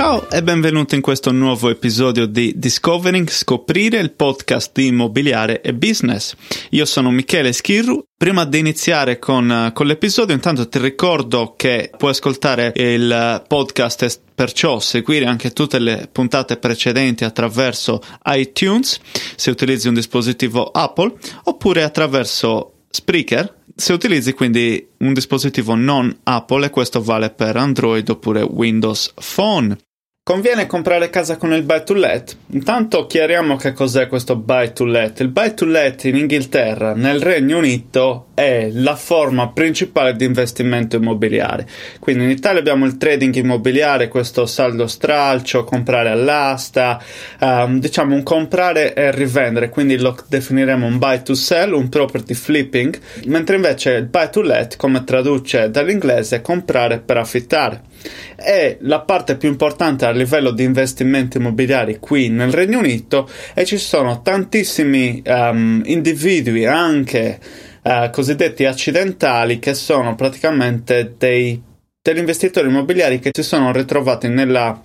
Ciao e benvenuto in questo nuovo episodio di Discovering Scoprire il podcast di immobiliare e business. Io sono Michele Schirru. Prima di iniziare con, con l'episodio, intanto ti ricordo che puoi ascoltare il podcast e perciò seguire anche tutte le puntate precedenti attraverso iTunes se utilizzi un dispositivo Apple oppure attraverso Spreaker se utilizzi quindi un dispositivo non Apple e questo vale per Android oppure Windows Phone. Conviene comprare casa con il buy to let? Intanto chiariamo che cos'è questo buy to let. Il buy to let in Inghilterra, nel Regno Unito, è la forma principale di investimento immobiliare. Quindi in Italia abbiamo il trading immobiliare, questo saldo stralcio, comprare all'asta, um, diciamo un comprare e rivendere, quindi lo definiremo un buy to sell, un property flipping, mentre invece il buy to let, come traduce dall'inglese, è comprare per affittare è la parte più importante a livello di investimenti immobiliari qui nel Regno Unito e ci sono tantissimi um, individui anche uh, cosiddetti accidentali che sono praticamente dei, degli investitori immobiliari che si sono ritrovati nella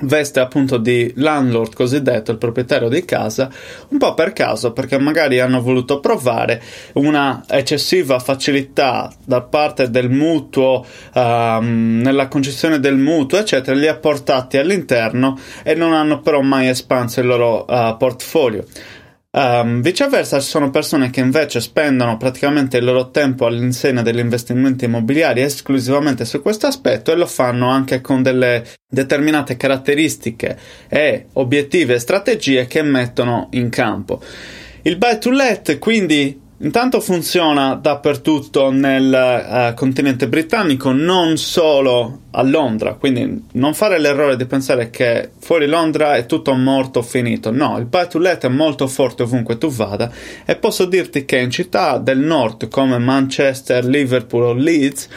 veste appunto di landlord cosiddetto, il proprietario di casa, un po' per caso perché magari hanno voluto provare una eccessiva facilità da parte del mutuo um, nella concessione del mutuo, eccetera, li ha portati all'interno e non hanno però mai espanso il loro uh, portfolio. Um, viceversa, ci sono persone che invece spendono praticamente il loro tempo all'insegna degli investimenti immobiliari esclusivamente su questo aspetto e lo fanno anche con delle determinate caratteristiche e obiettivi e strategie che mettono in campo. Il buy to let quindi Intanto funziona dappertutto nel uh, continente britannico, non solo a Londra, quindi non fare l'errore di pensare che fuori Londra è tutto morto finito. No, il buy to let è molto forte ovunque tu vada e posso dirti che in città del nord come Manchester, Liverpool o Leeds,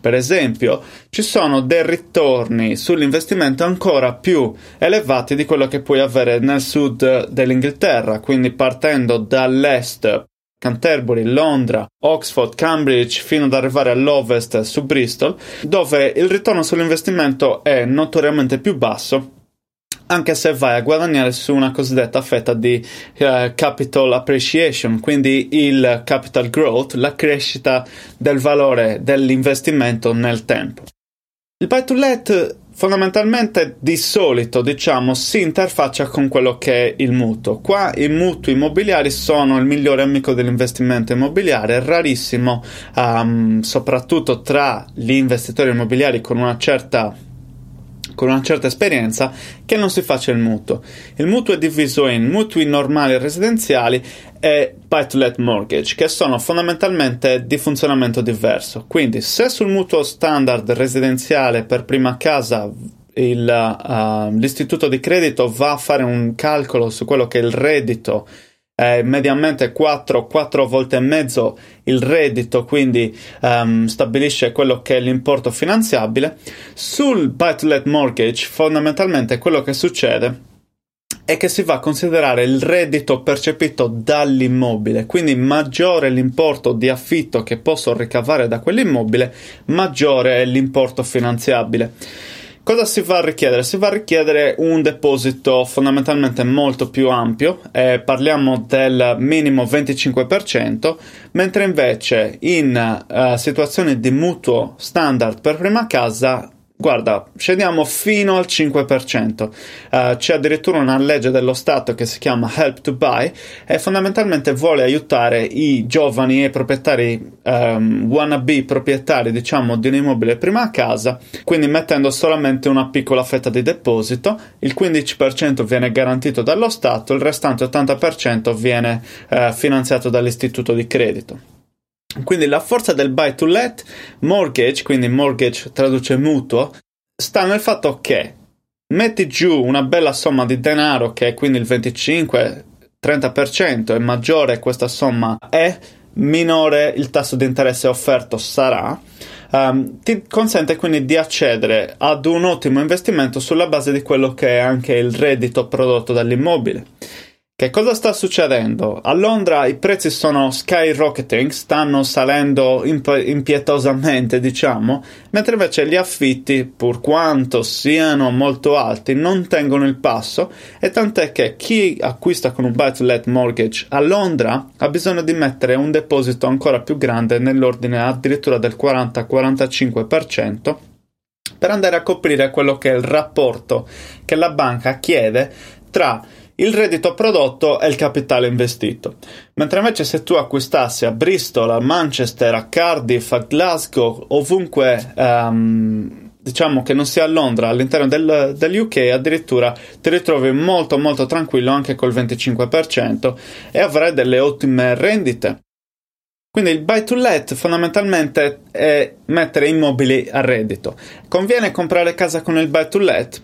per esempio, ci sono dei ritorni sull'investimento ancora più elevati di quello che puoi avere nel sud dell'Inghilterra, quindi partendo dall'est Canterbury, Londra, Oxford, Cambridge fino ad arrivare all'ovest su Bristol, dove il ritorno sull'investimento è notoriamente più basso anche se vai a guadagnare su una cosiddetta fetta di uh, capital appreciation, quindi il capital growth, la crescita del valore dell'investimento nel tempo. Il buy to let fondamentalmente di solito diciamo si interfaccia con quello che è il mutuo. Qua i mutui immobiliari sono il migliore amico dell'investimento immobiliare, è rarissimo, um, soprattutto tra gli investitori immobiliari con una certa con una certa esperienza che non si faccia il mutuo. Il mutuo è diviso in mutui normali residenziali e buy to let mortgage, che sono fondamentalmente di funzionamento diverso. Quindi, se sul mutuo standard residenziale per prima casa il, uh, l'istituto di credito va a fare un calcolo su quello che è il reddito eh, mediamente 4, 4 volte e mezzo il reddito, quindi um, stabilisce quello che è l'importo finanziabile. Sul buy to let mortgage, fondamentalmente quello che succede è che si va a considerare il reddito percepito dall'immobile, quindi maggiore l'importo di affitto che posso ricavare da quell'immobile, maggiore è l'importo finanziabile. Cosa si va a richiedere? Si va a richiedere un deposito fondamentalmente molto più ampio, eh, parliamo del minimo 25%, mentre invece in uh, situazioni di mutuo standard per prima casa Guarda, scendiamo fino al 5%. Uh, eh, c'è addirittura una legge dello Stato che si chiama Help to Buy e fondamentalmente vuole aiutare i giovani e proprietari, um, wannabe proprietari, diciamo, di un immobile prima a casa, quindi mettendo solamente una piccola fetta di deposito. Il 15% viene garantito dallo Stato, il restante 80% viene uh, finanziato dall'istituto di credito. Quindi la forza del buy to let mortgage, quindi mortgage traduce mutuo, sta nel fatto che metti giù una bella somma di denaro che è quindi il 25-30% e maggiore questa somma è, minore il tasso di interesse offerto sarà. um, ti consente quindi di accedere ad un ottimo investimento sulla base di quello che è anche il reddito prodotto dall'immobile. Che cosa sta succedendo? A Londra i prezzi sono skyrocketing, stanno salendo imp- impietosamente, diciamo, mentre invece gli affitti, pur quanto siano molto alti, non tengono il passo e tant'è che chi acquista con un buy to let mortgage a Londra ha bisogno di mettere un deposito ancora più grande nell'ordine addirittura del 40-45% per andare a coprire quello che è il rapporto che la banca chiede tra il reddito prodotto è il capitale investito. Mentre invece se tu acquistassi a Bristol, a Manchester, a Cardiff, a Glasgow, ovunque um, diciamo che non sia a Londra, all'interno del, dell'UK, addirittura ti ritrovi molto molto tranquillo anche col 25% e avrai delle ottime rendite. Quindi il buy to let fondamentalmente è mettere immobili a reddito. Conviene comprare casa con il buy to let?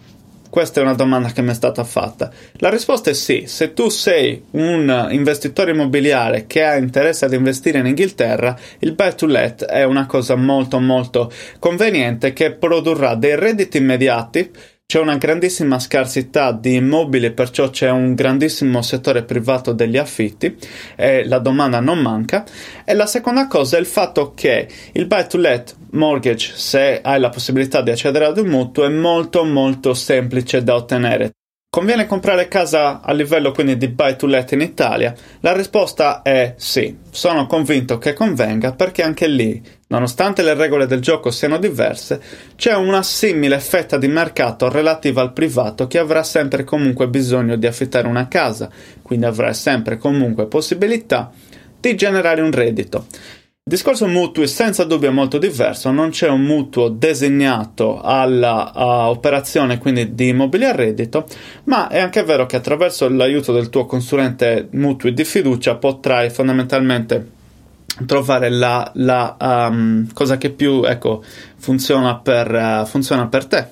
Questa è una domanda che mi è stata fatta. La risposta è sì. Se tu sei un investitore immobiliare che ha interesse ad investire in Inghilterra, il buy to let è una cosa molto molto conveniente che produrrà dei redditi immediati c'è una grandissima scarsità di immobili, perciò c'è un grandissimo settore privato degli affitti e la domanda non manca. E la seconda cosa è il fatto che il buy to let mortgage, se hai la possibilità di accedere ad un mutuo, è molto molto semplice da ottenere. Conviene comprare casa a livello quindi di buy to let in Italia? La risposta è sì. Sono convinto che convenga perché anche lì, nonostante le regole del gioco siano diverse, c'è una simile fetta di mercato relativa al privato che avrà sempre comunque bisogno di affittare una casa, quindi avrà sempre comunque possibilità di generare un reddito. Il discorso mutui senza dubbio è molto diverso, non c'è un mutuo designato all'operazione quindi di immobili a reddito, ma è anche vero che attraverso l'aiuto del tuo consulente mutui di fiducia potrai fondamentalmente trovare la, la um, cosa che più ecco, funziona, per, uh, funziona per te.